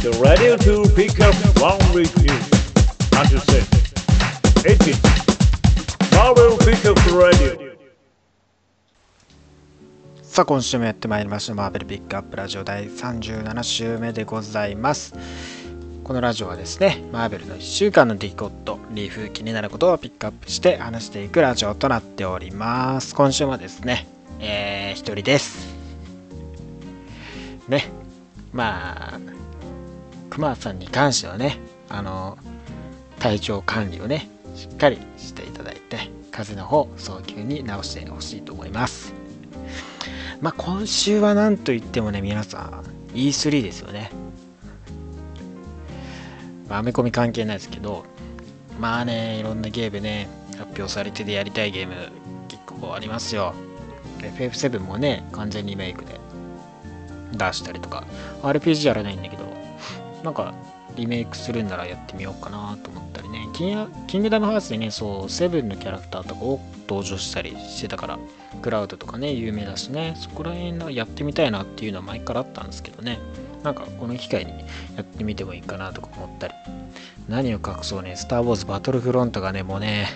The radio to pick up one with you. Understand? 18. Marvel Pickup Radio. さあ今週もやってまいりましたマーベルピックアップラジオ第37週目でございますこのラジオはですねマーベルの1週間の出来事リーフ気になることをピックアップして話していくラジオとなっております今週もですねえー、一人ですねまあ熊さんに関してはねあの体調管理をねしっかりしていただいて風邪の方早急に治してほしいと思います。まあ今週は何と言ってもね皆さん E3 ですよね。まあアメコミ関係ないですけどまあねいろんなゲームね発表されてでやりたいゲーム結構ありますよ。FF7 もね完全リメイクで出したりとか RPG やらないんだけどなんかリメイクするんならやってみようかなと思ったりね。キンキングダムハーツでねそうセブンのキャラクターとかを登場したりしてたからクラウドとかね有名だしね。そこら辺のやってみたいなっていうのは前からあったんですけどね。なんかこの機会にやってみてもいいかなとか思ったり。何を隠そうね。スター・ウォーズバトルフロントがねもうね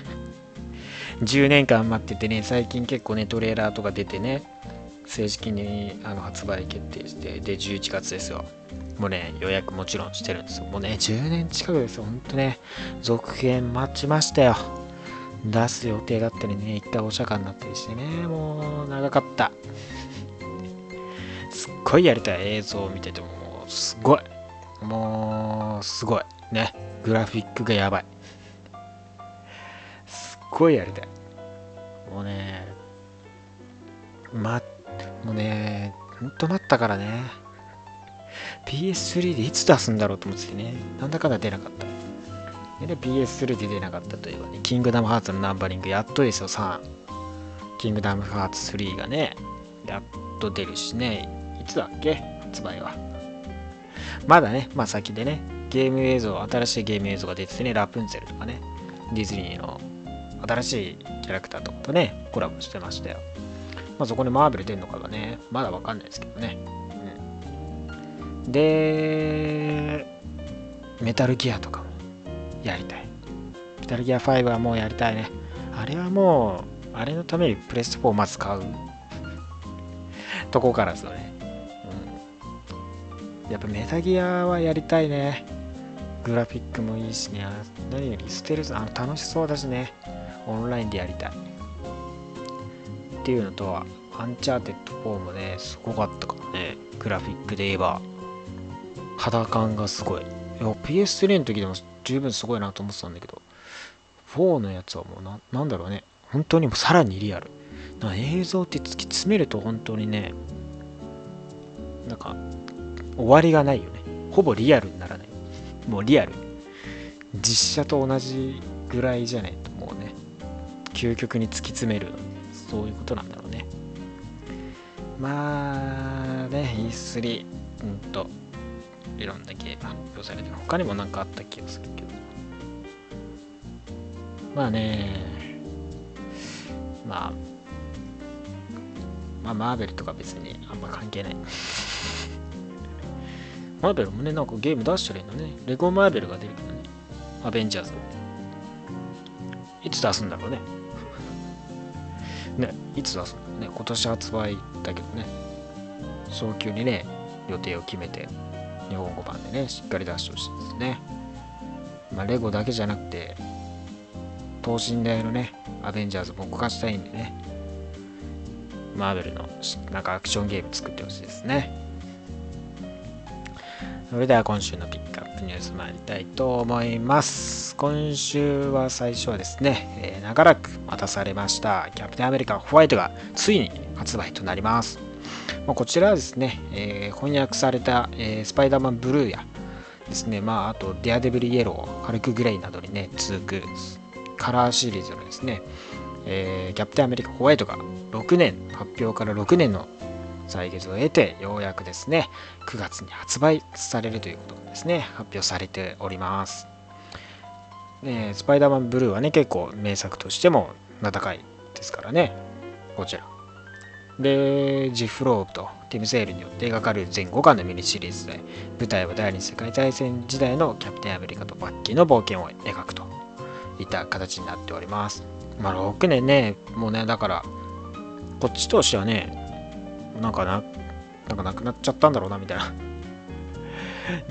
10年間待っててね最近結構ねトレーラーとか出てね正式にあの発売決定してで11月ですよ。もうね予約もちろんしてるんですよ。もうね10年近くですよほんとね。続編待ちましたよ。出す予定だったりね一回お釈迦になったりしてね。もう長かった。すっごいやりたい映像を見ててももうすごい。もうすごい。ね。グラフィックがやばい。すっごいやりたい。もうねまもうねほんと待ったからね。PS3 でいつ出すんだろうと思っててね。なんだかんだ出なかった。で PS3 で出なかったといえばねキングダムハーツのナンバリングやっとですよ3キングダムハーツ3がね。やっと出るしね。いつだっけ？発売は。まだねまあ先でねゲーム映像新しいゲーム映像が出ててねラプンツェルとかねディズニーの新しいキャラクターとかとねコラボしてましたよ。まあそこにマーベル出るのかがねまだわかんないですけどね、でメタルギアとかもやりたい。メタルギア5はもうやりたいね。あれはもう、あれのためにプレステ4をまず買う。とこからですよね。うん。やっぱメタギアはやりたいね。グラフィックもいいしね。何よりステルス、あの楽しそうだしね。オンラインでやりたい。っていうのとは、アンチャーテッド4もね、すごかったからね。グラフィックで言えば、肌感がすごい。いや PS3 の時でも十分すごいなと思ってたんだけど、4のやつはもうな、なんだろうね、本当にもうさらにリアル。な映像って突き詰めると本当にね、なんか、終わりがないよね。ほぼリアルにならない。もうリアル。実写と同じぐらいじゃないと、もうね、究極に突き詰める。そういうことなんだろうね。まあね、E3、うんと、いろんなゲーム発表されてる他にも何かあった気がするけど。まあねまあまあマーベルとか別にあんま関係ない。マーベルもねなんかゲーム出してるのね。レゴマーベルが出るけどね。アベンジャーズ。いつ出すんだろうね。ねいつ出すのね。今年発売だけどね。早急にね予定を決めて。日本語版でね、しっかり出してほしいですね。まあ、レゴだけじゃなくて、等身大のね、アベンジャーズも動かしたいんでね、マーベルのなんかアクションゲーム作ってほしいですね。それでは今週のピックアップニュース参りたいと思います。今週は最初はですね、えー長らく待たされましたキャプテンアメリカホワイトがついに発売となります。まあ、こちらはですね、えー翻訳された、えースパイダーマンブルーやですね、まあ、あとデアデブルイエロー、ハルクグレイなどにね、続くカラーシリーズのですね、えーキャプテンアメリカホワイトが6年、発表から6年の歳月を得て、ようやくですね、9月に発売されるということがですね、発表されております。ね、スパイダーマンブルーはね、結構名作としても名高いですからね、こちら。で、ジフローブとティム・セールによって描かれる全5巻のミニシリーズで舞台は第二次世界大戦時代のキャプテンアメリカとバッキーの冒険を描くといった形になっております。まあ6年ねもうねだからこっちとしてはねなんかななんかなくなっちゃったんだろうなみたいな。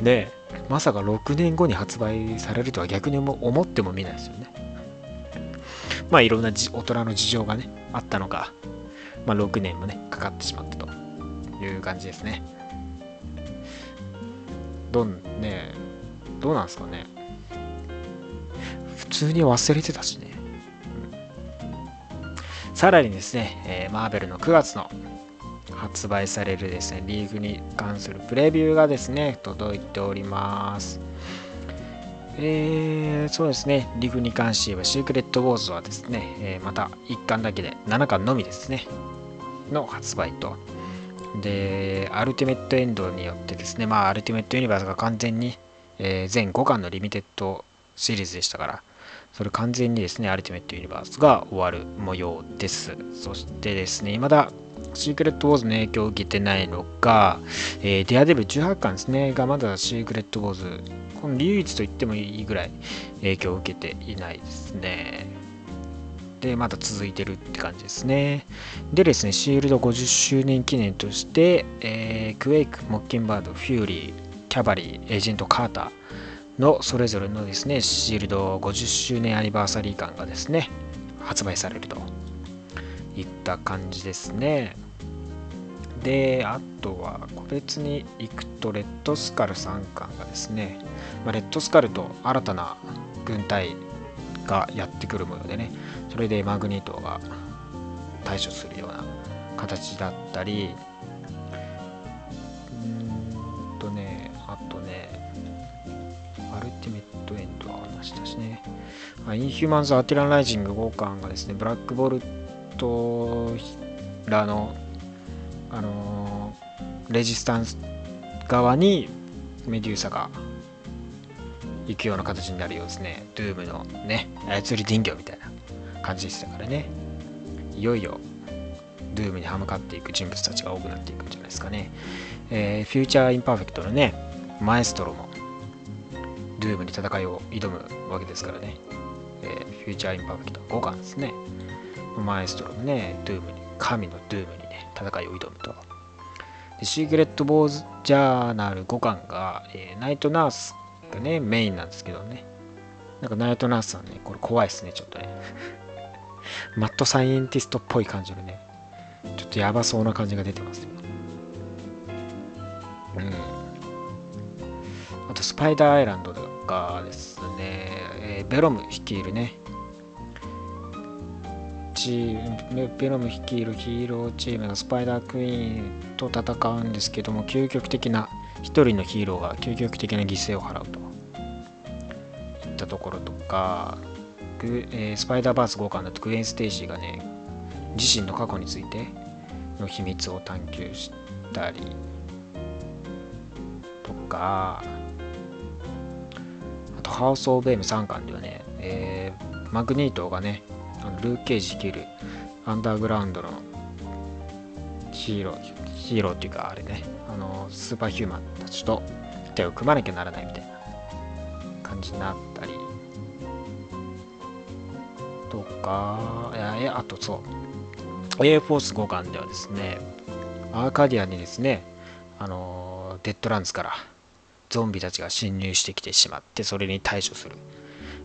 で まさか6年後に発売されるとは逆に思ってもみないですよね。まあいろんな大人の事情がねあったのか。まあ、6年もね、かかってしまったという感じですね。どん、ね、どうなんですかね。普通に忘れてたしね。うん、さらにですね、えー、マーベルの9月の発売されるですね、リーグに関するプレビューがですね、届いております。えー、そうですね、リグに関しては、シークレット・ウォーズはですね、えー、また1巻だけで7巻のみですね、の発売と。で、アルティメットエンドによってですね、まあ、アルティメットユニバースが完全に、えー、全5巻のリミテッドシリーズでしたから、それ完全にですね、アルティメットユニバースが終わる模様です。そしてですね、未だシークレットウォーズの影響を受けてないのが、えー、デアデブル18巻ですね、がまだシークレットウォーズ、この唯一と言ってもいいぐらい影響を受けていないですね。で、まだ続いてるって感じですね。でですね、シールド50周年記念として、えー、クエイク、モッキンバード、フューリー、キャバリー、エージェント・カーターのそれぞれのですね、シールド50周年アニバーサリー感がですね、発売されるといった感じですね。で、あとは個別に行くと、レッドスカル3巻がですね、まあ、レッドスカルと新たな軍隊がやってくる模様でね、それでマグニートが対処するような形だったりうんとねあとねアルティメットエンドは話したしねインヒューマンズ・アティラン・ライジング5巻がですねブラックボルトらのあのー、レジスタンス側にメデューサが行くような形になるようですね。ドゥームのね、操り人形みたいな感じでしたからね。いよいよドゥームに歯向かっていく人物たちが多くなっていくんじゃないですかね、えー、フューチャーインパーフェクトのねマエストロもドゥームに戦いを挑むわけですからね、えー、フューチャーインパーフェクト5巻ですね。マエストロもねドゥームに神のドゥームにね戦いを挑むとでシークレット・ウォーズ・ジャーナル5巻が、えー、ナイト・ナースがねメインなんですけどねなんかナイト・ナースさんねこれ怖いですねちょっとね マッドサイエンティストっぽい感じのね、ちょっとやばそうな感じが出てますよ。うん。あと、スパイダーアイランドがですね、えー、ヴェノム率いるね、チーム、ヴェノム率いるヒーローチームがスパイダークイーンと戦うんですけども、究極的な、一人のヒーローが究極的な犠牲を払うと。いったところとか、えー、スパイダーバース5巻だとグウェン・ステイシーがね自身の過去についての秘密を探求したりとかあとハウス・オブ・エム3巻ではね、えー、マグニートがねルー・ケージ切る。アンダーグラウンドのヒーローヒーローっていうかあれね。あのスーパーヒューマンたちと手を組まなきゃならないみたいな感じになったりとか、えあとそう、A フォース5巻ではですね、アーカディアにですね、あのデッドランズからゾンビたちが侵入してきてしまって、それに対処する、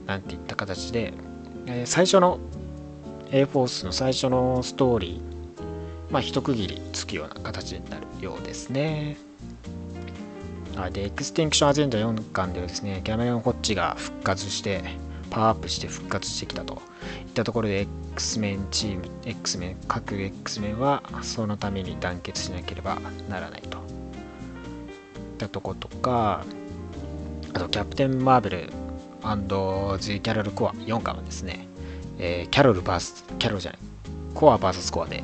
なんていった形で、え、最初の A フォースの最初のストーリー、まあ、一区切りつくような形になるようですね。で、エクスティンクションアジェンダ4巻ではですね、キャメロン・ホッジが復活して、パワーアップして復活してきたと。いったところで X メンチーム X メン各 X メンはそのために団結しなければならないと。いったとことかあとキャプテン・マーベルジ・キャロル・コア4巻はですね、えー、キャロル VS キャロルじゃないコア VS コアで、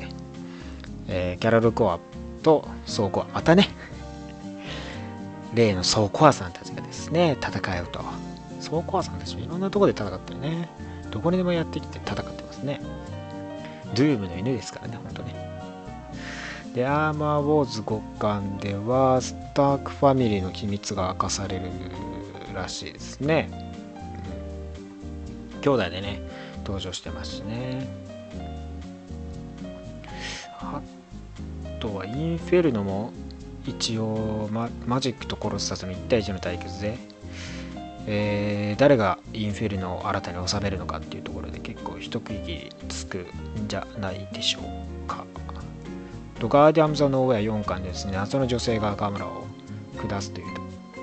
えー、キャロル・コアとソーコアまたね 例のソーコアさんたちがですね戦うとソーコアさんたちもいろんなとこで戦ってるね。どこにでもやってきて戦ってますね。ドゥームの犬ですからね、ほんとね。で、アーマーウォーズ5巻では、スタークファミリーの秘密が明かされるらしいですね。兄弟でね、登場してますね。あとは、インフェルノも一応マ、マジックとコロッサスの1対1の対決で、えー、誰がインフェルノを新たに収めるのかっていうところで結構一区切りつくんじゃないでしょうか。とガーディアンズ・ノーウェア4巻ですね、謎の女性がガモーラを下すという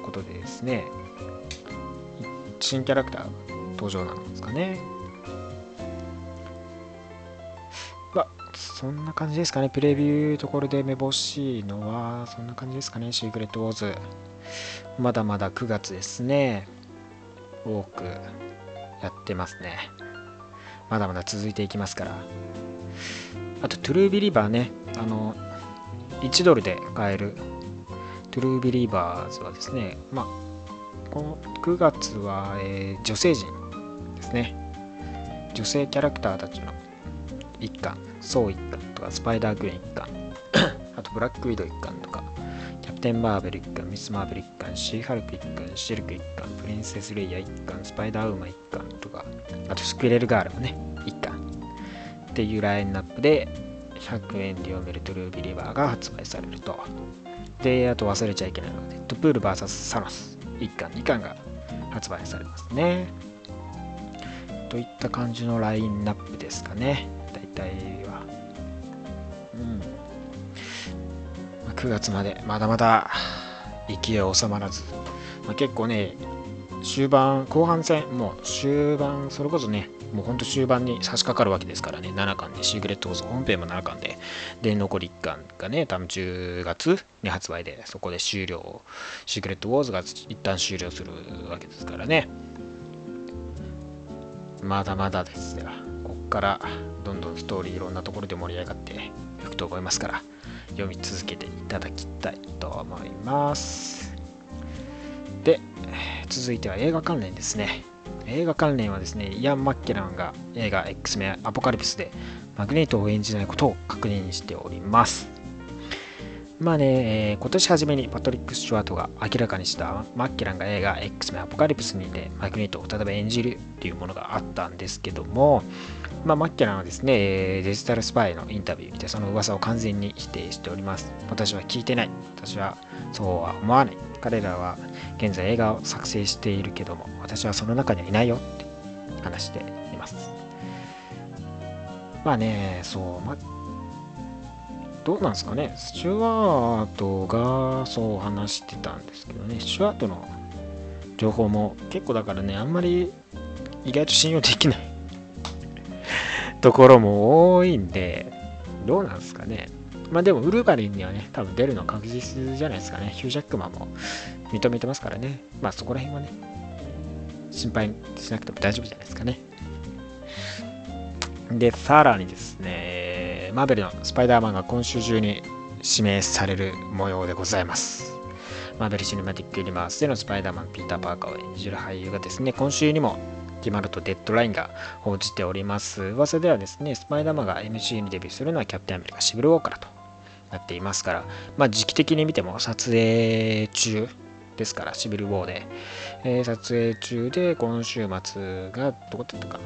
ことでですね、新キャラクター登場なんですかね。そんな感じですかね。プレビューところでめぼしいのは、そんな感じですかね。シークレット・ウォーズ。まだまだ9月ですね。多くやってますね。まだまだ続いていきますから。あと、トゥルービリーバーね。あの、1ドルで買えるトゥルービリーバーズはですね、まあ、この9月は、えー、女性陣ですね。女性キャラクターたちの一巻、ソー一巻とか、スパイダーグレン一巻、あとブラックウィドウ一巻とか、キャプテン・マーベル一巻、ミス・マーベル一巻、シー・ハルク一巻、シルク一巻、プリンセス・レイヤー一巻、スパイダー・ウーマン一巻とか、あとスクレル・ガールもね、一巻っていうラインナップで100円で読めるトゥルービリバーが発売されると。で、あと忘れちゃいけないのは、デッドプール VS サノス1巻、2巻が発売されますね。といった感じのラインナップですかね。大体は。う9月までまだまだ勢い収まらず、まあ、結構ね、終盤、後半戦、もう終盤、それこそね、もうほんと終盤に差し掛かるわけですからね、7巻で、シークレットウォーズ本編も7巻で、で、残り1巻がね、多分10月に発売で、そこで終了、シークレットウォーズが一旦終了するわけですからね。まだまだですよ。こっからどんどんストーリーいろんなところで盛り上がっていくと思いますから、読み続けていただきたいと思います。で、続いては映画関連ですね。映画関連はですね、イアン・マッケランが映画 X メアポカリプスでマグネートを演じないことを確認しております。まあね、えー、今年初めにパトリック・スチュワートが明らかにしたマッケランが映画 X メンアポカリプスにてマグネートを再び演じるっていうものがあったんですけども、まあ、マッケランはですね、デジタルスパイのインタビューでその噂を完全に否定しております。私は聞いてない。私はそうは思わない。彼らは現在映画を作成しているけども、私はその中にはいないよって話しています。まあね、そう、まどうなんですかね、スチュワートがそう話してたんですけどね、スチュワートの情報も結構だからね、あんまり意外と信用できないところも多いんで、どうなんですかね。まあでも、ウルヴァリンにはね、多分出るの確実じゃないですかね。ヒュージャックマンも認めてますからね。まあそこら辺はね、心配しなくても大丈夫じゃないですかね。で、さらにですね、マーベルのスパイダーマンが今週中に指名される模様でございます。マーベル・シネマティック・ユニバースでのスパイダーマン、ピーター・パーカーを演じる俳優がですね、今週にも決まるとデッドラインが報じております。噂ではですね、スパイダーマンが MCU にデビューするのはキャプテンアメリカ・シビル・ウォーカーとなっていますから、まあ時期的に見ても撮影中ですから、シビル・ウォーで、えー、撮影中で今週末がどこだったかな。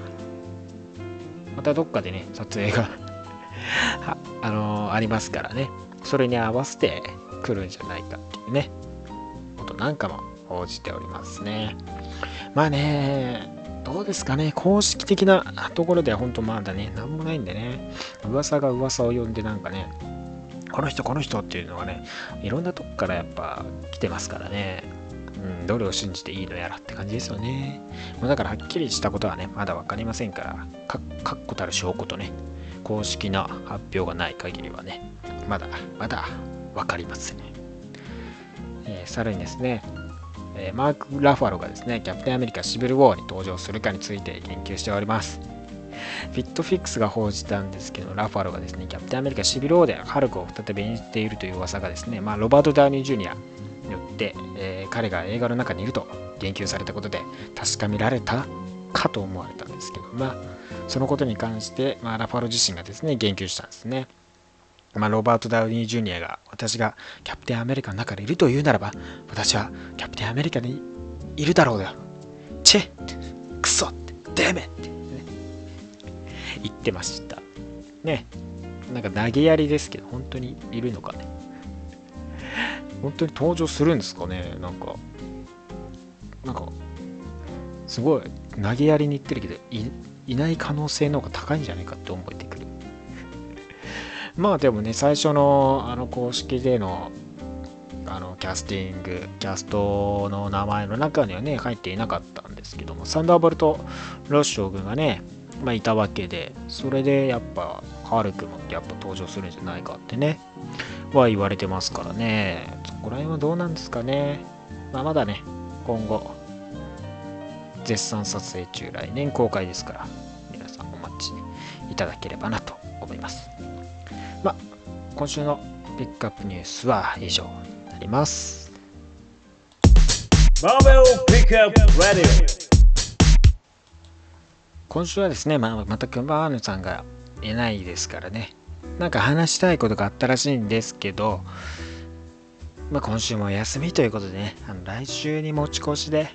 またどっかでね、撮影が あのー、ありますからね、それに合わせて来るんじゃないかっていうね、ことなんかも報じておりますね。まあね、どうですかね、公式的なところでは本当まだね、なんもないんでね、噂が噂を呼んでなんかね、この人この人っていうのがねいろんなとこからやっぱ来てますからねうん、どれを信じていいのやらって感じですよね。ま、だからはっきりしたことはね、まだ分かりませんから、確固たる証拠とね、公式な発表がない限りはね、まだまだ分かりません。えー、さらにですね、え、マーク・ラファロがですね、キャプテンアメリカシビル・ウォーに登場するかについて研究しております。ヒットフィックスが報じたんですけど、ラファロがですね、キャプテンアメリカシビルウォーでハルクを再び演じているという噂がですね、まあ、ロバート・ダウニー・ジュニアによって、えー、彼が映画の中にいると言及されたことで確かめられたかと思われたんですけど、まあ、そのことに関して、まあ、ラファロ自身がですね、言及したんですね。まあ、ロバート・ダウニー・ジュニアが私がキャプテンアメリカの中でいるというならば私はキャプテンアメリカにいるだろうよ。チェックソってデメって、ね、言ってました。ね。なんか投げやりですけど本当にいるのかね。本当に登場するんですかね。なんかなんかすごい投げやりに行ってるけどいない可能性の方が高いんじゃないかって思えてくる。まあでもね最初のあの公式でのあのキャスティングキャストの名前の中にはね入っていなかったんですけどもサンダーボルト・ロッショー軍がねまあ、いたわけでそれでやっぱハルクもやっぱ登場するんじゃないかってねは言われてますからね。そこら辺はどうなんですかね。まあまだね今後絶賛撮影中来年公開ですから皆さんお待ちいただければなと思います。まあ今週のピックアップニュースは以上になります。今週はですね、まあ、またクンバーヌさんがいないですからね。なんか話したいことがあったらしいんですけど、まあ、今週も休みということでねあの来週に持ち越しで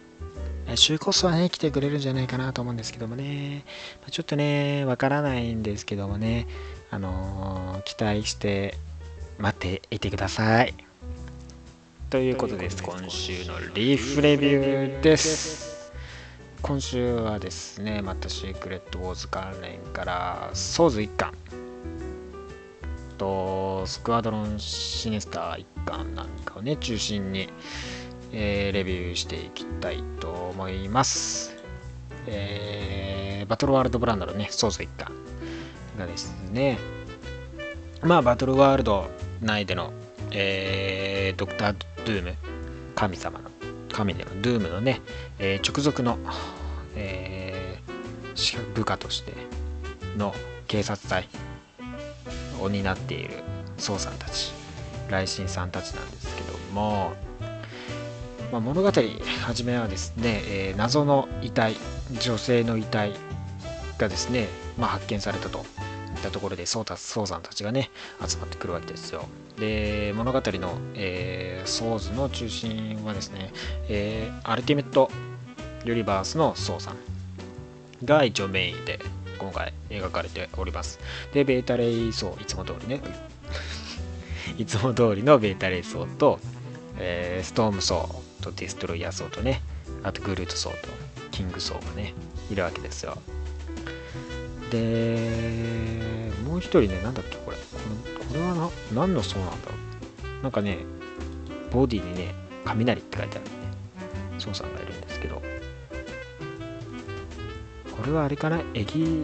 来週こそはね、来てくれるんじゃないかなと思うんですけどもね、まあ、ちょっとね、わからないんですけどもね、あのー、期待して待っていてください。ということです。今週のリーフレビューです。今週はですね、またシークレットウォーズ関連から、ソーズ1巻と、スクワドロンシネスター1巻なんかをね、中心に、えー、レビューしていきたいと思います。えー、バトルワールドブランドのね、操作一環がですね、まあ、バトルワールド内での、えー、ドクター・ドゥーム、神様の、神でのドゥームのね、えー、直属の、えー、部下としての警察隊を担っている宋さんたち、来神さんたちなんですけども、まあ、物語初めはですね、えー、謎の遺体女性の遺体がですね、まあ、発見されたと。ったところでソーザンたちがね集まってくるわけですよ。で物語の、えー、ソーズの中心はですね、えー、アルティメットユニバースのソーザンが一応メインで今回描かれております。でベータレイソーいつも通りね。いつも通りのベータレイソーと、えー、ストームソーとディストロイヤー層とね、あとグルート層とキング層がね、いるわけですよ。で、もう一人ね、なんだっけ、これ。これはな何の層なんだろう。なんかね、ボディにね、雷って書いてあるね、層さんがいるんですけど、これはあれかな？エギ、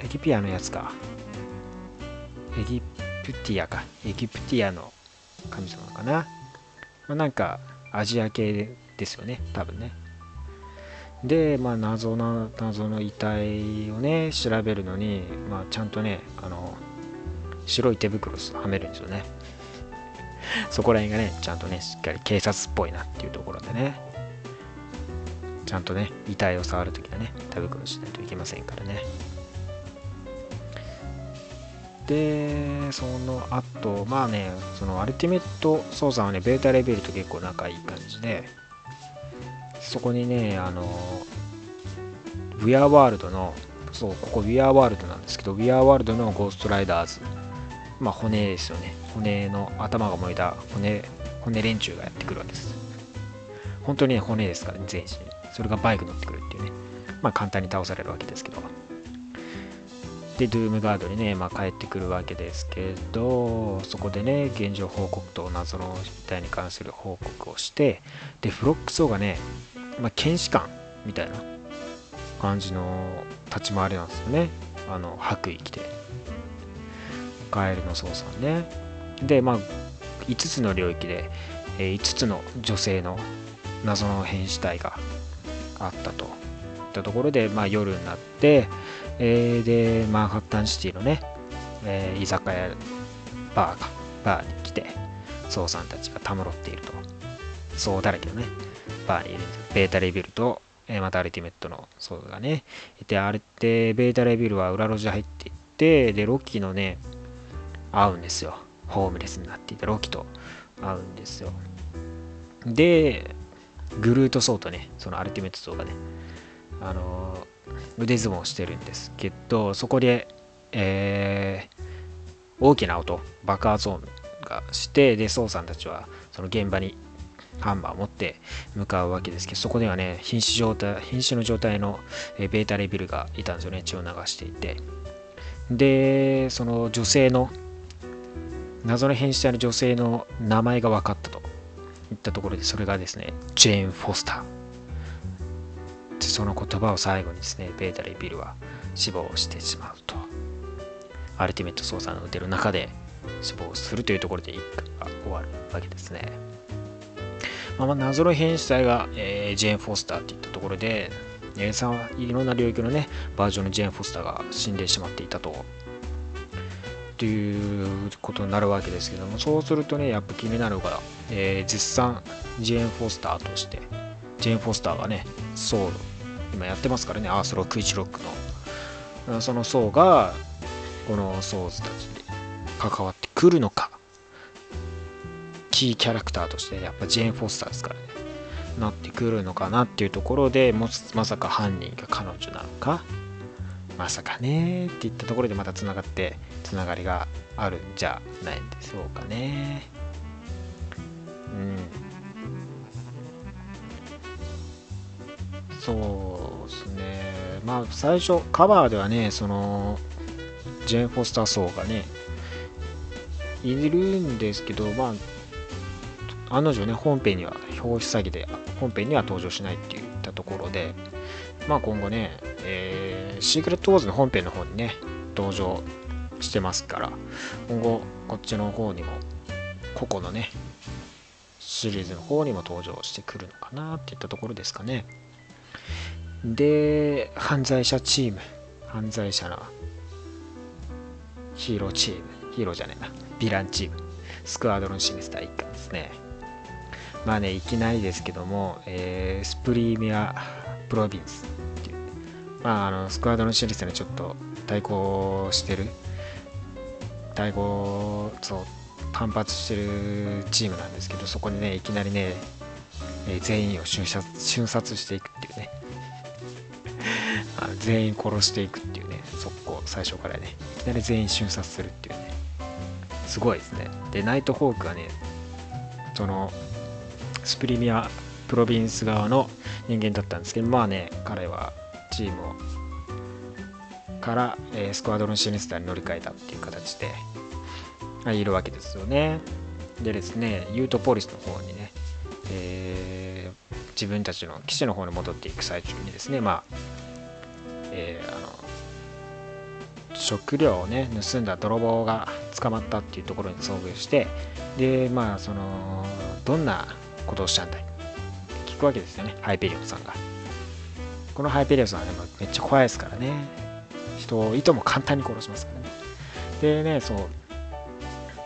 エギピアのやつか。エギプティアか。エギプティアの神様かな。まあ、なんか、アジア系ですよね多分ねで、まあ、謎な謎の遺体をね調べるのに、まあ、ちゃんとねあの白い手袋はめるんですよね。そこら辺がねちゃんとねしっかり警察っぽいなっていうところでね。ちゃんとね遺体を触るときはね手袋しないといけませんからね。でその後まあねそのアルティメット操作はねベータレベルと結構仲いい感じで。そこにねあのウィアードワールドのそうここウィアードワールドなんですけどウィアードワールドのゴーストライダーズ。まあ骨ですよね。骨の頭が燃えた骨骨連中がやってくるわけです。本当にね骨ですからね全身。それがバイク乗ってくるっていうね。まあ簡単に倒されるわけですけど。で、ドゥームガードにね、まあ、帰ってくるわけですけど、そこでね、現状報告と謎の遺体に関する報告をして、で、フロックスオがね、まあ、検視官みたいな感じの立ち回りなんですよね。あの、白衣着て。カエルの操作ね。で、まあ、5つの領域で、え、5つの女性の謎の変死体があったといったところで、まあ、夜になって、えー、で、マンハッタンシティのね、えー、居酒屋、バーか、バーに来て、ソウさんたちがたむろっていると。そうだらけのね、バーにいるんです。ベータレビルと、え、またアルティメットのソウがね、いて、あれって、ベータレビルは裏路地入っていって、で、ロッキーのね、会うんですよホームレスになっていたロキと会うんですよでグルートソーとねそのアルティメットソーがねあの腕相撲してるんですけどそこで、えー、大きな音爆発音がしてでソーさんたちはその現場にハンマーを持って向かうわけですけどそこではね瀕死状態瀕死の状態のベータレビルがいたんですよね血を流していて。でその女性の謎の変死体の女性の名前が分かったといったところでそれがですねジェーン・フォスターその言葉を最後にですねベータレビルは死亡してしまうと。アルティメット操作の腕の中で死亡するというところで一回が終わるわけですね。まあ、ま謎の変死体が、えー、ジェーン・フォスターっていったところで、えー、さいろんな領域のねバージョンのジェーン・フォスターが死んでしまっていたと。ということになるわけですけどもそうするとねやっぱ気になるのが、えー、実際ジェーン・フォスターとしてジェーン・フォスターがねソウル今やってますからねアースロック1ロックの。その層がこのソーズたちに関わってくるのか。キーキャラクターとしてやっぱジェーン・フォスターですからねなってくるのかなっていうところでもまさか犯人が彼女なのかまさかねっていったところでまたつながってつながりがあるんじゃないんでしょうかね。うん。そうですね。まあ最初カバーではねそのジェーン・フォスター層がねいるんですけどまあ案の定ね、本編には、表紙詐欺で本編には登場しないって言ったところで、まあ今後ね、えー、シークレットウォーズの本編の方にね、登場してますから、今後こっちの方にも、個々のね、シリーズの方にも登場してくるのかなっていったところですかね。で、犯罪者チーム、犯罪者のヒーローチーム、ヒーローじゃねえな、ヴィランチーム、スクワドロンシニスター一巻ですね。まあね、いきなりですけども、えー、スプリーミアプロビンス、まあ、あのスクワードのシリーズにちょっと対抗してる、対抗、そう、反発してるチームなんですけど、そこにね、いきなりね、えー、全員を瞬殺瞬殺していくっていうね。全員殺していくっていうね、速攻、最初からね、いきなり全員瞬殺するっていうね、すごいですね。で、ナイトホークはね、その、スプリミアプロビンス側の人間だったんですけどまあね彼はチームをから、えー、スクワドロンシニスターに乗り換えたっていう形で、あ、いるわけですよね。でですねユートポリスの方にね、えー、自分たちの基地の方に戻っていく最中にですねまあ、えー、あの食料をね盗んだ泥棒が捕まったっていうところに遭遇してでまあそのどんなことをしたんだ。い聞くわけですよね。ハイペリオンさんが。このハイペリオンさんはねめっちゃ怖いですからね。人をいとも簡単に殺しますからね。でねそう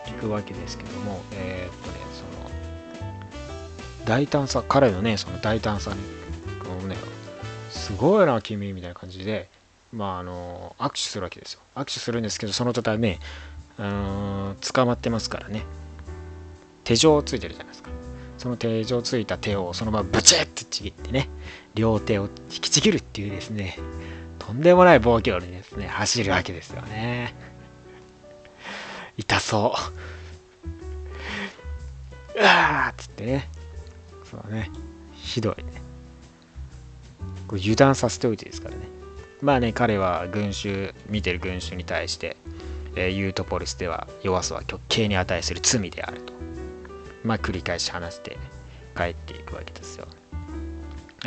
聞くわけですけどもえー、っとねその大胆さ彼のねその大胆さにこのねすごいな君みたいな感じでまああの握手するわけですよ。握手するんですけどその途端ねうん捕まってますからね。手錠ついてるじゃないですかその手錠ついた手をそのままブチッてちぎってね、両手を引きちぎるっていうですね、とんでもない暴挙にですね、走るわけですよね。痛そう。うわーっつってね。そうね。ひどいね。これ油断させておいてですからね。まあね、彼は群衆、見てる群衆に対して、えー、ユートポリスでは弱さは極刑に値する罪であると。まあ、繰り返し話して帰っていくわけですよ。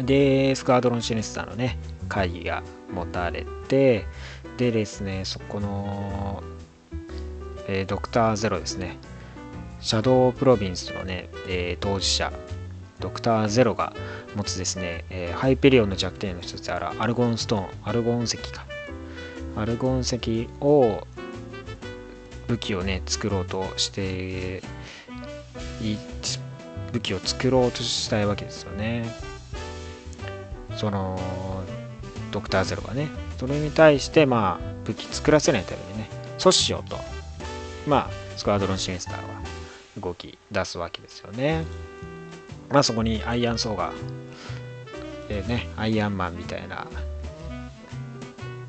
で、スクワドロンシネスターのね、会議が持たれて、でですね、そこの、えー、ドクターゼロですね、シャドウプロビンスのね、えー、当事者、ドクターゼロが持つですね、えー、ハイペリオンの弱点の一つであるアルゴンストーン、アルゴン石か。アルゴン石を武器をね、作ろうとして武器を作ろうとしたいわけですよね。そのドクターゼロがね。それに対してまあ武器作らせないためにね阻止しようと。まあスクワドロンシネスターは動き出すわけですよね。まあそこにアイアンソーがえー、ねアイアンマンみたいな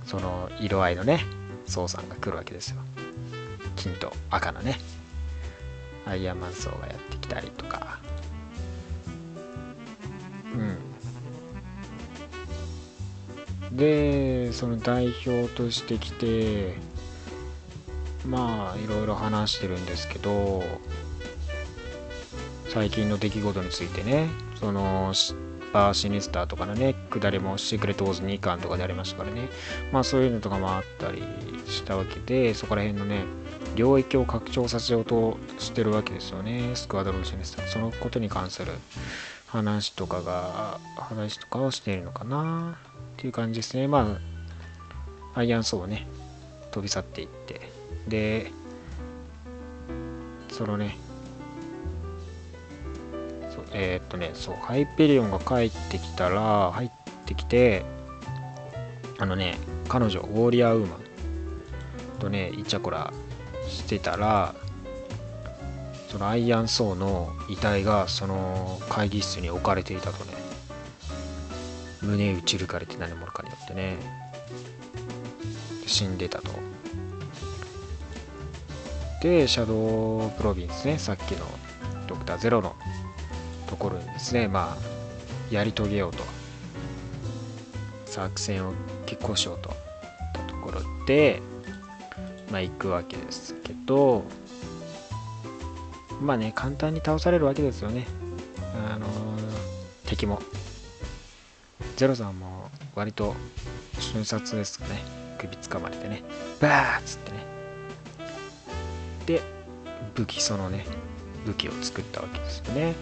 その色合いのねソーさんが来るわけですよ。金と赤のね。アイアンマン層がやってきたりとか。うん。でその代表としてきてまあいろいろ話してるんですけど最近の出来事についてね。そのパーシニスターとかのね下りもシークレットウォーズ2巻とかでありましたからね。まあそういうのとかもあったりしたわけでそこら辺のね領域を拡張させようとしてるわけですよね。スクワドロンシニスター。そのことに関する話とかが話とかをしているのかな。っていう感じですね。まあアイアンソーをね飛び去っていって。でそのねえー、っとねそうハイペリオンが帰ってきたら入ってきてあのね彼女ウォーリアーウーマンとねイチャコラしてたらそのアイアンソーの遺体がその会議室に置かれていたとね胸打ち抜かれて何者かによってね死んでたと。でシャドウプロビンスねさっきのドクターゼロのころにですね。まあやり遂げようと。作戦を決行しようと。いったところでまあ行くわけですけど。まあね簡単に倒されるわけですよね。あのー、敵も。ゼロさんも割と瞬殺ですかね。首つかまれてね。バーッつってね。で武器そのね武器を作ったわけですよね。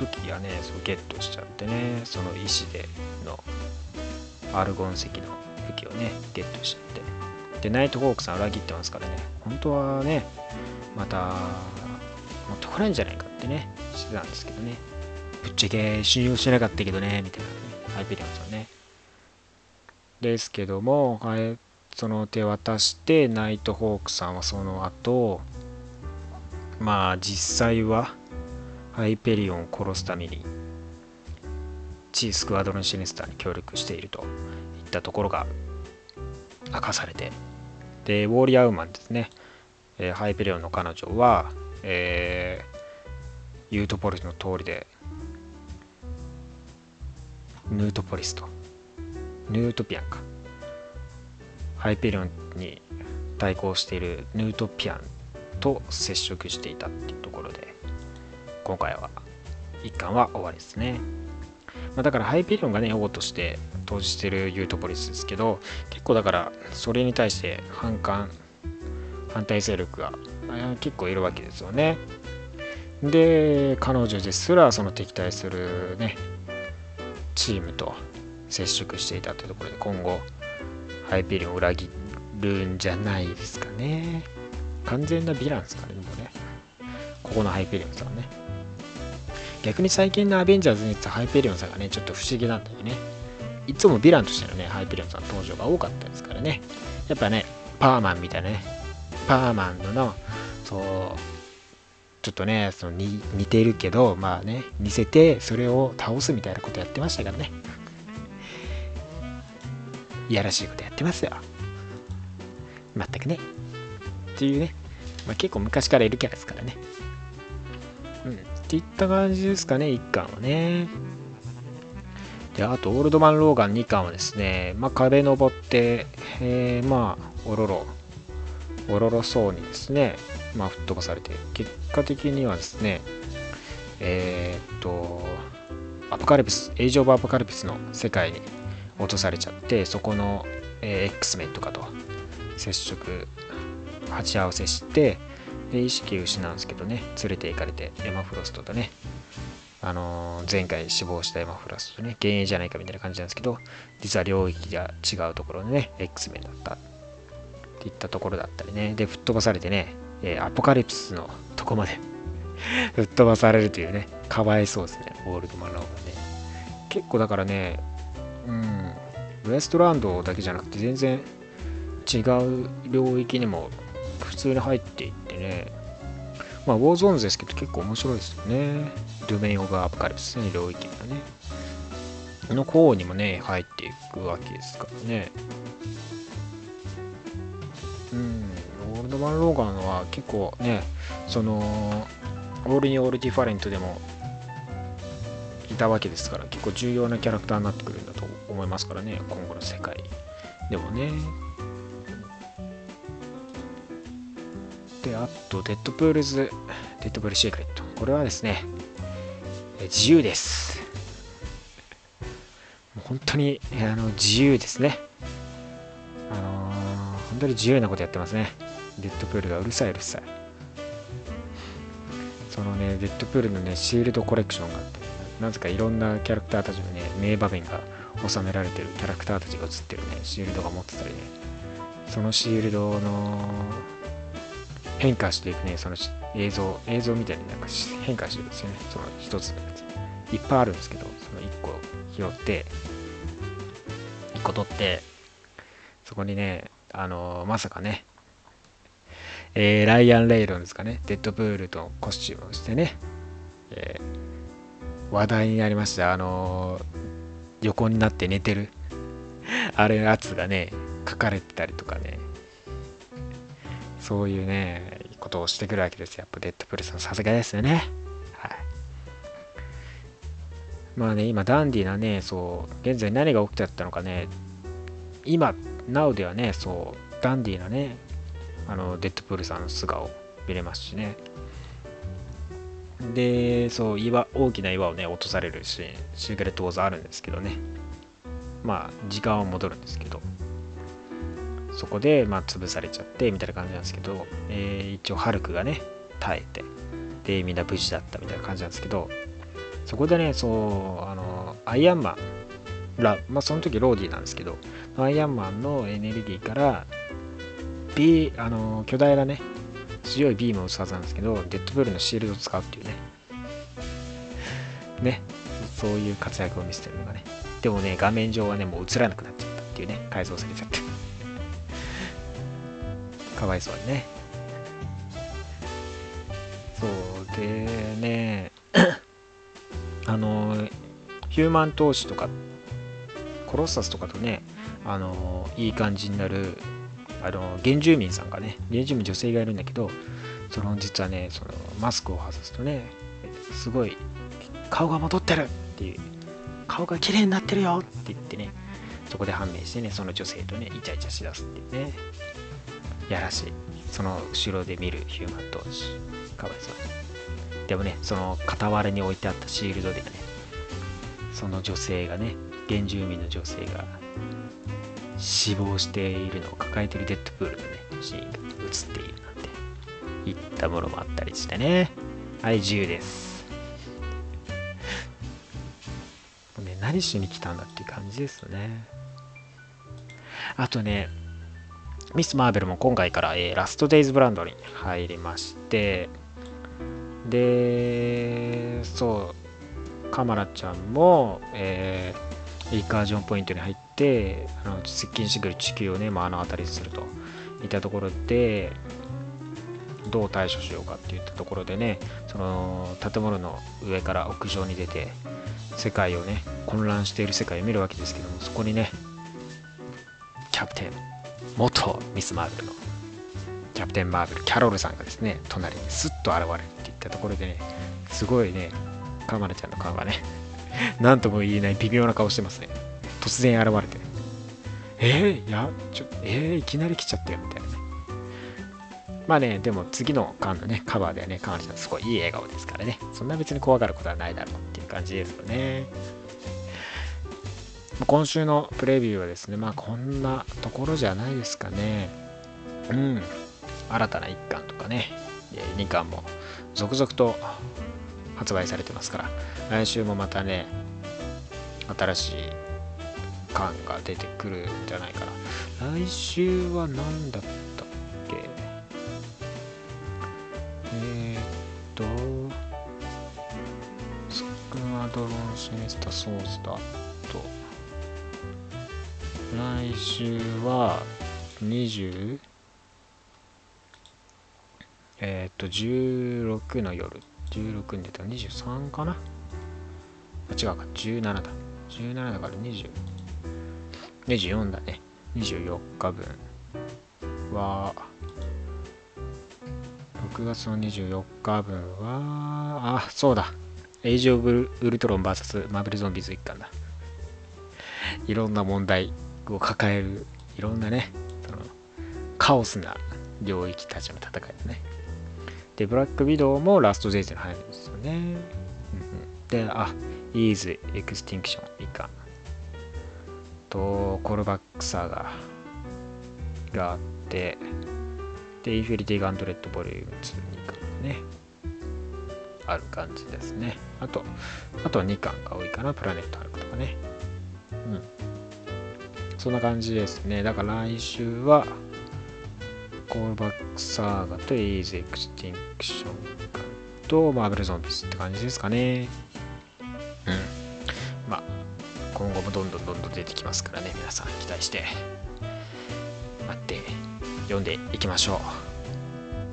武器がねそうゲットしちゃってねその石でのアルゴン石の武器をねゲットしちゃって。でナイトホークさん裏切ってますからね。本当はねまた持ってこないんじゃないかってねしてたんですけどね。ぶっちゃけ信用してなかったけどねみたいなねハイペリオンさんね。ですけども、はい、その手渡してナイトホークさんはその後まあ実際はハイペリオンを殺すためにえースクワドロンシニスターに協力しているといったところが明かされてでウォーリアウーマンですね、えー、ハイペリオンの彼女は、えー、ユートポリスの通りでヌートポリスとヌートピアンか。ハイペリオンに対抗しているヌートピアンと接触していたっていうところで。今回は。一巻は終わりですね、まあ、だからハイペリオンがね王として投じてるユートポリスですけど結構だからそれに対して反感反対勢力が結構いるわけですよね。で彼女ですらその敵対するねチームと接触していたというところで今後ハイペリオンを裏切るんじゃないですかね。完全なヴィランですからねもうね。ここのハイペリオンさんね。逆に最近のアベンジャーズにいったハイペリオンさんがねちょっと不思議なんだよね。いつもヴィランとしてのねハイペリオンさん登場が多かったですからね。やっぱねスーパーマンみたいなねスーパーマンののそうちょっとねその似てるけどまあね似せてそれを倒すみたいなことやってましたからね。いやらしいことやってますよ。全くね。っていうね、まあ、結構昔からいるキャラですからね。うん。っていった感じですかね1巻はね。であとオールドマン・ローガン2巻はですね、まあ、壁登って、えー、まあおろろおろろそうにですねまあ、吹っ飛ばされて、結果的にはですね、えー、っと、アポカリプス、エイジ・オブ・アポカリプスの世界に落とされちゃって、そこの、えー、X メンとかと接触、鉢合わせして、で意識失うんですけどね、連れて行かれて、エマ・フロストとね、あのー、前回死亡したエマ・フロストとね、幻影じゃないかみたいな感じなんですけど、実は領域が違うところでね、X メンだった。っていったところだったりね、で、吹っ飛ばされてね、えー、アポカリプスのとこまで 吹っ飛ばされるというね、かわいそうですね、オールドマンローがね。結構だからね、うん、ウエストランドだけじゃなくて全然違う領域にも普通に入っていってねまあウォーゾーンズですけど結構面白いですよね。ドゥメイン・オブ・アプカリプスね領域がね。の方にもね入っていくわけですからね。うん。オールドマン・ローガンは結構ねそのオールニューオールディファレントでもいたわけですから結構重要なキャラクターになってくるんだと思いますからね今後の世界でもね。あとデッドプールズデッドプールシークレット。これはですね自由です。もう本当にあの自由ですね。あのー、本当に自由なことやってますね。デッドプールがうるさいうるさい。そのねデッドプールのねシールドコレクションがあってなぜかいろんなキャラクターたちのね名場面が収められてるキャラクターたちが写ってるねシールドが持ってたりね。そのシールドの変化していくね。その映像映像みたいになんか変化してるんですよね。その一つのやつ。いっぱいあるんですけどその一個拾って一個取ってそこにねあのー、まさかねえー、ライアン・レイロンですかねデッドプールとコスチュームをしてね、えー、話題になりました。あのー、横になって寝てる。あれやつがね書かれてたりとかね。そういうねことをしてくるわけです。よやっぱデッドプールさんさすがですよね。はい。まあね今ダンディなねそう現在何が起きてたのかね。今 Now ではねそうダンディなねあのデッドプールさんの素顔見れますしね。でそう岩大きな岩をね落とされるシーンシークレットウォーズあるんですけどね。まあ時間は戻るんですけど。そこでまあ潰されちゃってみたいな感じなんですけど、えー、一応ハルクがね耐えてでみんな無事だったみたいな感じなんですけどそこでねそうあのアイアンマンら、まあ、その時ローディなんですけどアイアンマンのエネルギーからビあの巨大なね強いビームを打つはずなんですけどデッドブルのシールドを使うっていうね。ねそういう活躍を見せてるのがね。でもね画面上はねもう映らなくなっちゃったっていうね改造されちゃって。かわいそうにね。そうでね。あのヒューマン投資とかコロッサスとかとねあのいい感じになるあの原住民さんがね原住民女性がいるんだけどその実はねそのマスクを外すとねすごい顔が戻ってるっていう顔が綺麗になってるよって言ってねそこで判明してねその女性とねイチャイチャしだすっていうね。やらしい。その後ろで見るヒューマン投資かわいそうに。でもねその傍らに置いてあったシールドでねその女性がね原住民の女性が死亡しているのを抱えてるデッドプールのねシーンが映っているなんていったものもあったりしてね。はい自由です。ね何しに来たんだっていう感じですよね。あとねミス・マーベルも今回から、えー、ラストデイズブランドに入りましてでそうカマラちゃんも、えー、イカージョンポイントに入ってあの接近してくる地球をね目の当たりするといったところでどう対処しようかっていったところでねその建物の上から屋上に出て世界をね混乱している世界を見るわけですけどもそこにねキャプテン元ミス・マーベルのキャプテン・マーベルキャロルさんがですね隣にスッと現れるっていったところでねすごいねカマラちゃんの顔がね 何とも言えない微妙な顔してますね。突然現れてえー、やちょえー、いきなり来ちゃったよみたいな。ねまあねでも次の巻のねカバーではねカマラちゃんすごいいい笑顔ですからね。そんな別に怖がることはないだろうっていう感じですよね。今週のプレビューはですね、まあこんなところじゃないですかね。うん。新たな1巻とかね、2巻も続々と発売されてますから、来週もまたね、新しい巻が出てくるんじゃないかな。来週は何だったっけ？えー、っと、スクワドロンシネスタソースだ週は、20えーっと16の夜。16に出た23かな？あ違うか。17だ。17だから20 24だね。24日分は6月の24日分はあそうだ。エイジ・オブ・ウルトロン VS マーベル・ゾンビズ一巻だ。いろんな問題。を抱えるいろんなねそのカオスな領域たちの戦いだね。でブラック・ウィドウもラスト・デイズに入るんですよね、うん、であイーズ・エクスティンクション以下。とコールバックサーガーがあってでインフィニティ・ガントレット・ボリューム2に巻ね。ある感じですね。あとあとは2巻が多いかな。プラネット・ハルクとかね。うん。そんな感じですね。だから来週はコールバックサーガとイーズ・エクスティンクションとマーベル・ゾンビスって感じですかね。うん。まあ今後もどんどんどんどん出てきますからね。皆さん期待して待って読んでいきましょう。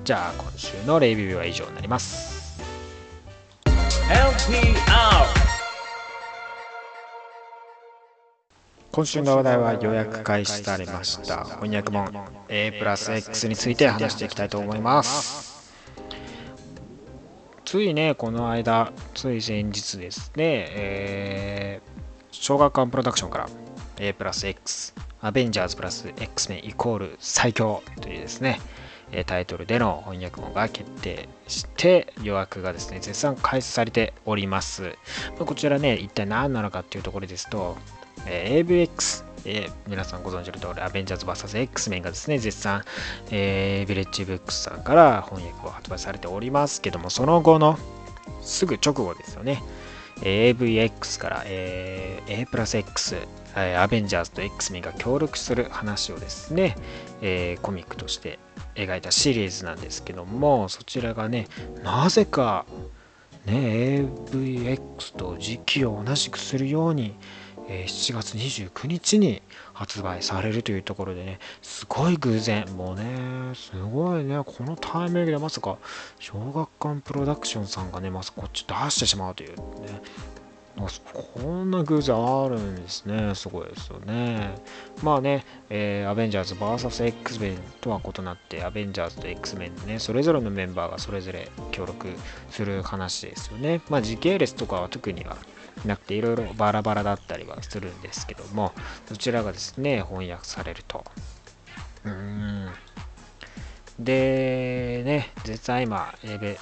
じゃあ今週のレビューは以上になります。LPR 今週の話題は予約開始されました。翻訳本 A プラス X について話していきたいと思います。ついねこの間つい先日ですね、えー、小学館プロダクションから A プラス X アベンジャーズプラス X メイコール最強というですねタイトルでの翻訳本が決定して予約がですね絶賛開始されております。こちらね一体何なのかっていうところですとえ、AVX、えー、皆さんご存知の通り、アベンジャーズ VS. X メンがですね、絶賛、えー、ビレッジブックスさんから翻訳を発売されておりますけども、その後のすぐ直後ですよね、AVX から、えー、A プラス X、え、アベンジャーズと X メンが協力する話をですね、えー、コミックとして描いたシリーズなんですけども、そちらがね、なぜか、ね、AVX と時期を同じくするように、え7月29日に発売されるというところでね、すごい偶然、もうね、すごいね、このタイミングでまさか、小学館プロダクションさんがね、まさかこっち出してしまうというね、こんな偶然あるんですね。すごいですよね。まあね、えー、アベンジャーズ VSX メンとは異なって、アベンジャーズと X メンね、それぞれのメンバーがそれぞれ協力する話ですよね。まあ時系列とかは特にはなくていろいろバラバラだったりはするんですけどもそちらがですね翻訳されると。うん。でね実は今エベ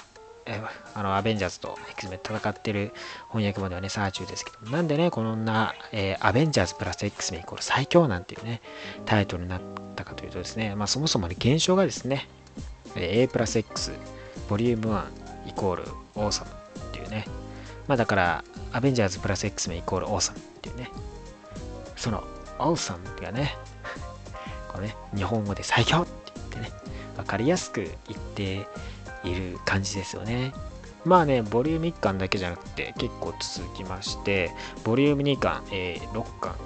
あのアベンジャーズと X メン戦ってる翻訳まではね、サーチューですけど、なんでね、こんな、えー、アベンジャーズプラス X メンイコール最強なんていうね、タイトルになったかというとですね、まあそもそもね、現象がですね、A プラス X ボリューム1イコールオーサムっていうね、まあだから、アベンジャーズプラス X メンイコールオーサムっていうね、そのオーサムがね、このね、日本語で最強って言ってね、わかりやすく言っている感じですよね。まあね、ボリューム1巻だけじゃなくて結構続きまして、ボリューム2巻、えー、6巻、ん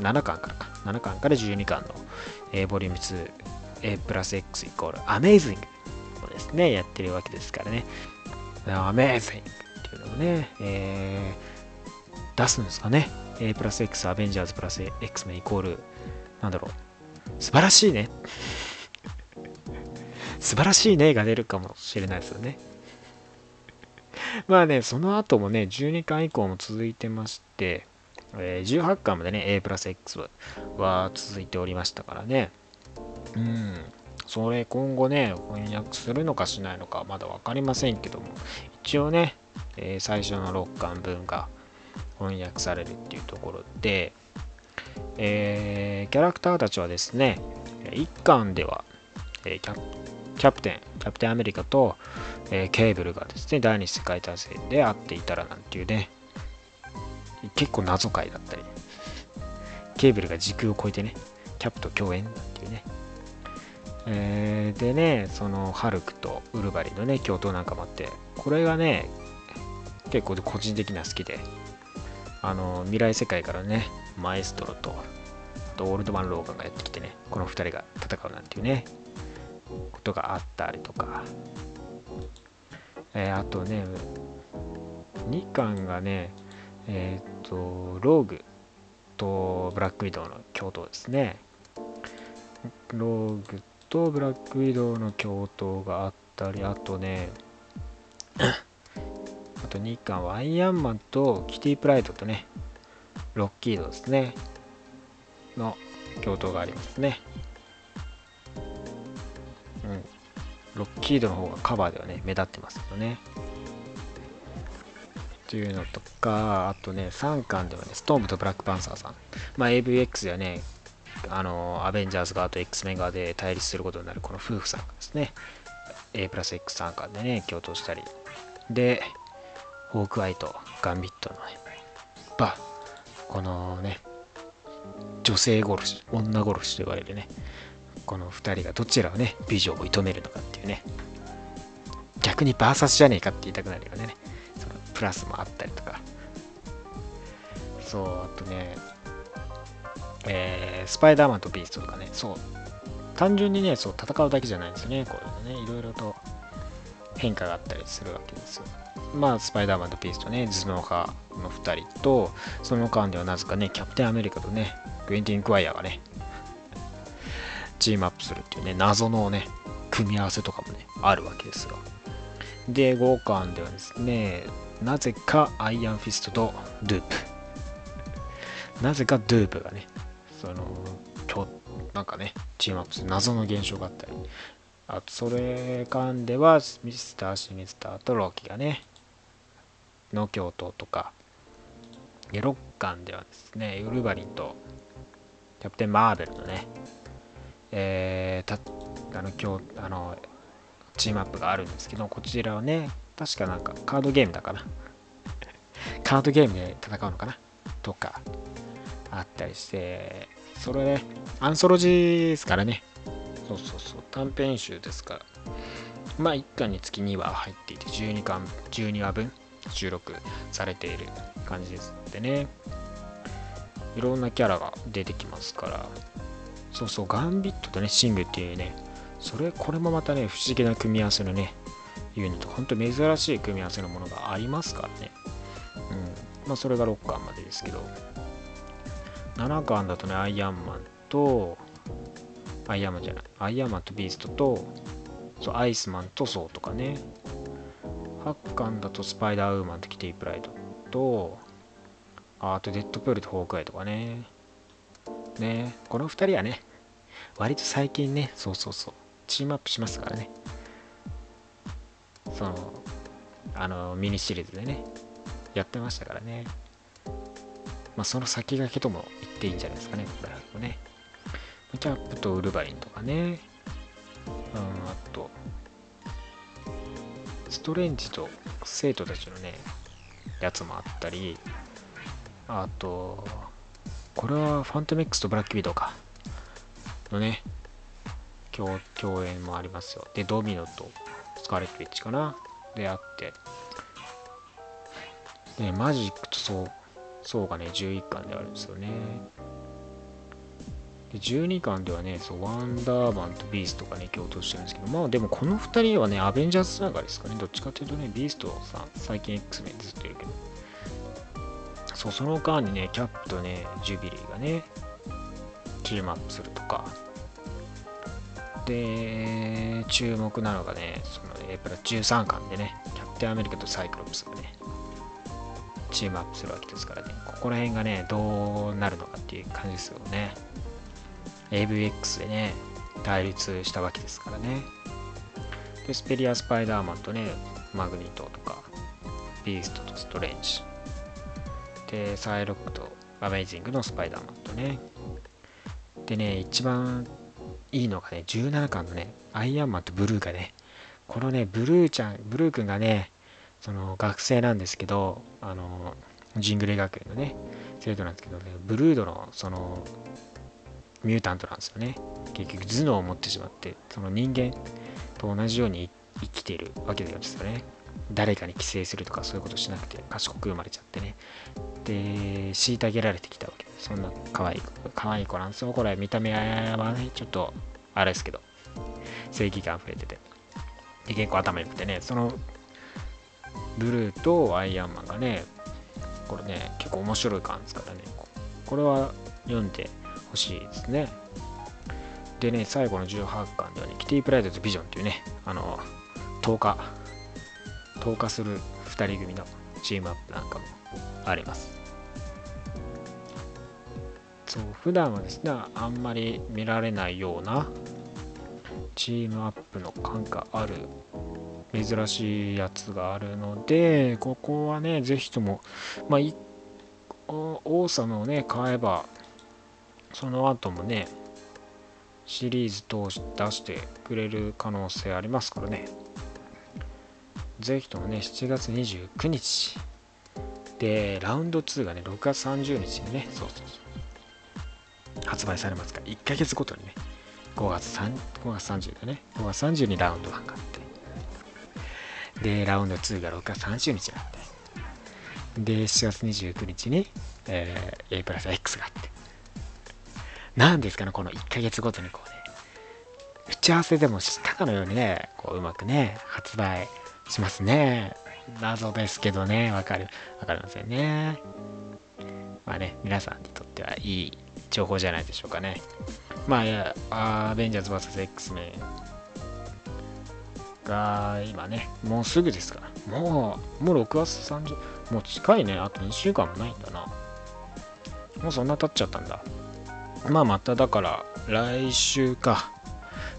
?7 巻からか。7巻から12巻の、えー、ボリューム2、A プラス X イコールアメイズングをですね、やってるわけですからね。アメイズングっていうのをね、えー、出すんですかね。A プラス X アベンジャーズプラス X メイコール、なんだろう。素晴らしいね。素晴らしいねが出るかもしれないですよね。まあね、その後もね、12巻以降も続いてまして、えー、18巻までね、A プラス X は続いておりましたからね。うん。それ今後ね、翻訳するのかしないのかまだ分かりませんけども、一応ね、えー、最初の6巻分が翻訳されるっていうところで、えー、キャラクターたちはですね、1巻では、え、キャキャプテン、キャプテンアメリカと、え、ケーブルがですね、第二次世界大戦で会っていたらなんていうね、結構謎解だったり、ケーブルが時空を超えてね、キャプと共演なんていうね、えー、でね、そのハルクとウルバリのね、共闘なんかもあって、これがね、結構個人的には好きで、あの、未来世界からね、マエストロと、あとオールドマン・ローガンがやってきてねこの2人が戦うなんていうねことがあったりとか、えー、あとね2巻がねえっ、とローグとブラックウィドウの共闘ですね。ローグとブラックウィドウの共闘があったりあとねあと2巻はアイアンマンとキティプライドとねロッキードですね。の共闘がありますね。うん。ロッキードの方がカバーではね目立ってますけどね。っていうのとかあとね3巻ではねストームとブラックパンサーさん。まあ AVX ではねあのアベンジャーズ側と X メン側で対立することになるこの夫婦さんがですね。A プラス X 参加でね共闘したり。でホークアイとガンビットのねバこのね女性殺し女殺しと言われるねこの2人がどちらをね美女を射止めるのかっていうね逆にバーサスじゃねえかって言いたくなるよねそのプラスもあったりとか。そうあとねえー、スパイダーマンとビーストとかねそう単純にねそう戦うだけじゃないんですよねこういうのねいろいろと変化があったりするわけですよ。まあスパイダーマンとビーストね頭脳派の2人とその間ではなぜかねキャプテンアメリカとねクエンティン・クワイアがねチームアップするっていうね謎のね組み合わせとかもねあるわけですよ。で5巻ではですねなぜかアイアンフィストとドゥープ。なぜかドゥープがねその今日なんかねチームアップする謎の現象があったり。あとそれ間ではミスターシニスターとローキがねの共闘とか6巻ではですねウルヴァリンとキャプテン・マーベルのねえー、たあの今日あのチームアップがあるんですけどこちらはね確かなんかカードゲームだかな。カードゲームで戦うのかな？とかあったりしてそれねアンソロジーですからね。そうそうそう短編集ですから。まあ1巻につき2話入っていて12巻12話分収録されている感じですでね。いろんなキャラが出てきますから。そうそうガンビットとねシングっていうねそれこれもまたね不思議な組み合わせのねユニット。本当珍しい組み合わせのものがありますからね。うん。まあそれが6巻までですけど。7巻だとねアイアンマンとアイアンマンじゃないアイアンマンとビーストとそうアイスマンとソウとかね。8巻だとスパイダーウーマンとキティプライドとあとデッドプールとホークアイとかね。ねこの2人はね割と最近ねそうそうそうチームアップしますからね。そのあのミニシリーズでねやってましたからね。まあその先駆けとも言っていいんじゃないですかねこれはね。キャップとウルヴァリンとかね。うんあとストレンジと生徒たちのねやつもあったりあとこれはファントメックスとブラックビドか。のね共共演もありますよ。でドミノとスカーレット・ウィッチかな。であって。でマジックとそうそうがね11巻であるんですよね。で12巻ではねそうワンダーマンとビーストがね共闘してるんですけどまあでもこの2人はねアベンジャーズつながりですかね。どっちかっていうとねビーストさん最近 X メンずっといるけど。そうその間にねキャップとねジュビリーがねチームアップするとか。で注目なのがねその A プラ13巻でねキャプテンアメリカとサイクロプスがねチームアップするわけですからね。ここら辺がねどうなるのかっていう感じですよね。AVX でね対立したわけですからね。でスペリア・スパイダーマンとねマグニートとかビーストとストレンジ。でサイロックとアメイジングのスパイダーマンとね。でね一番いいのがね17巻のねアイアンマンとブルーがねこのねブルーちゃんブルーくんがねその学生なんですけどあのジングレ学園のね生徒なんですけどねブルードのそのミュータントなんですよね。結局頭脳を持ってしまってその人間と同じように生きているわけですよね。誰かに寄生するとかそういうことしなくて賢く生まれちゃってね。で虐げられてきたわけ。そんな可愛い可愛い子なんです。よこれ見た目はねちょっとあれですけど正義感溢れてて。で結構頭良くてねそのブルーとアイアンマンがねこれね結構面白い感じですからね。これは読んでほしいですね。でね最後の18巻ではねキティプライドとビジョンっていうねあの10日10日する2人組のチームアップなんかもあります。そう普段はですねあんまり見られないようなチームアップの感がある珍しいやつがあるのでここはねぜひともまあ王様をね買えばその後もねシリーズ通し出してくれる可能性ありますからね。ぜひともね7月29日。でラウンド2がね6月30日にねそうそうそう発売されますから1ヶ月ごとにね5月 ,3 5月30でね5月30にラウンド1があって。でラウンド2が6月30日があって。で7月29日に、えー、A プラス X があって。何ですかねこの1ヶ月ごとにこうね。打ち合わせでもしたかのようにねこううまくね発売しますね。謎ですけどねわかるわかりませんね。まあね皆さんにとってはいい情報じゃないでしょうかね。まあいやアベンジャーズ VSX メンが今ねもうすぐですから。もうもう6月30もう近いね。あと2週間もないんだな。もうそんな経っちゃったんだ。まあまただから来週か。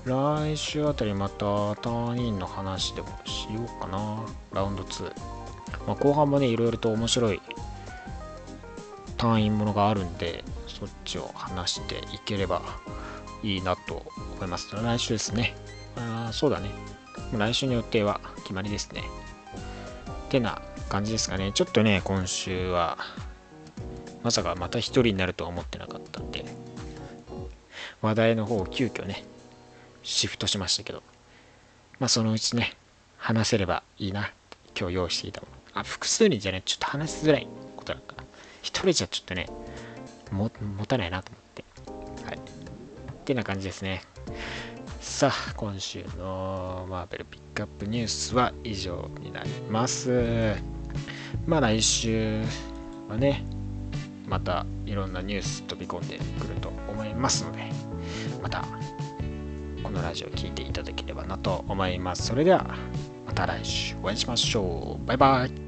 来週あたりまたターンインの話でもしようかな。ラウンド2、まあ、後半もねいろいろと面白いターンインものがあるんでそっちを話していければいいなと思います。来週ですね。あそうだね。来週の予定は決まりですね。てな感じですかね。ちょっとね今週はまさかまた一人になるとは思ってなかったんで。話題の方を急遽ね、シフトしましたけど、まあそのうちね、話せればいいな今日用意していたもの。あ、複数人じゃね、ちょっと話しづらいことなんか一人じゃちょっとね、も持たないなと思って。はい。ってな感じですね。さあ、今週のマーベルピックアップニュースは以上になります。まあ来週はね、またいろんなニュース飛び込んでくると思いますので、またこのラジオ聴いていただければなと思います。それではまた来週お会いしましょう。バイバイ。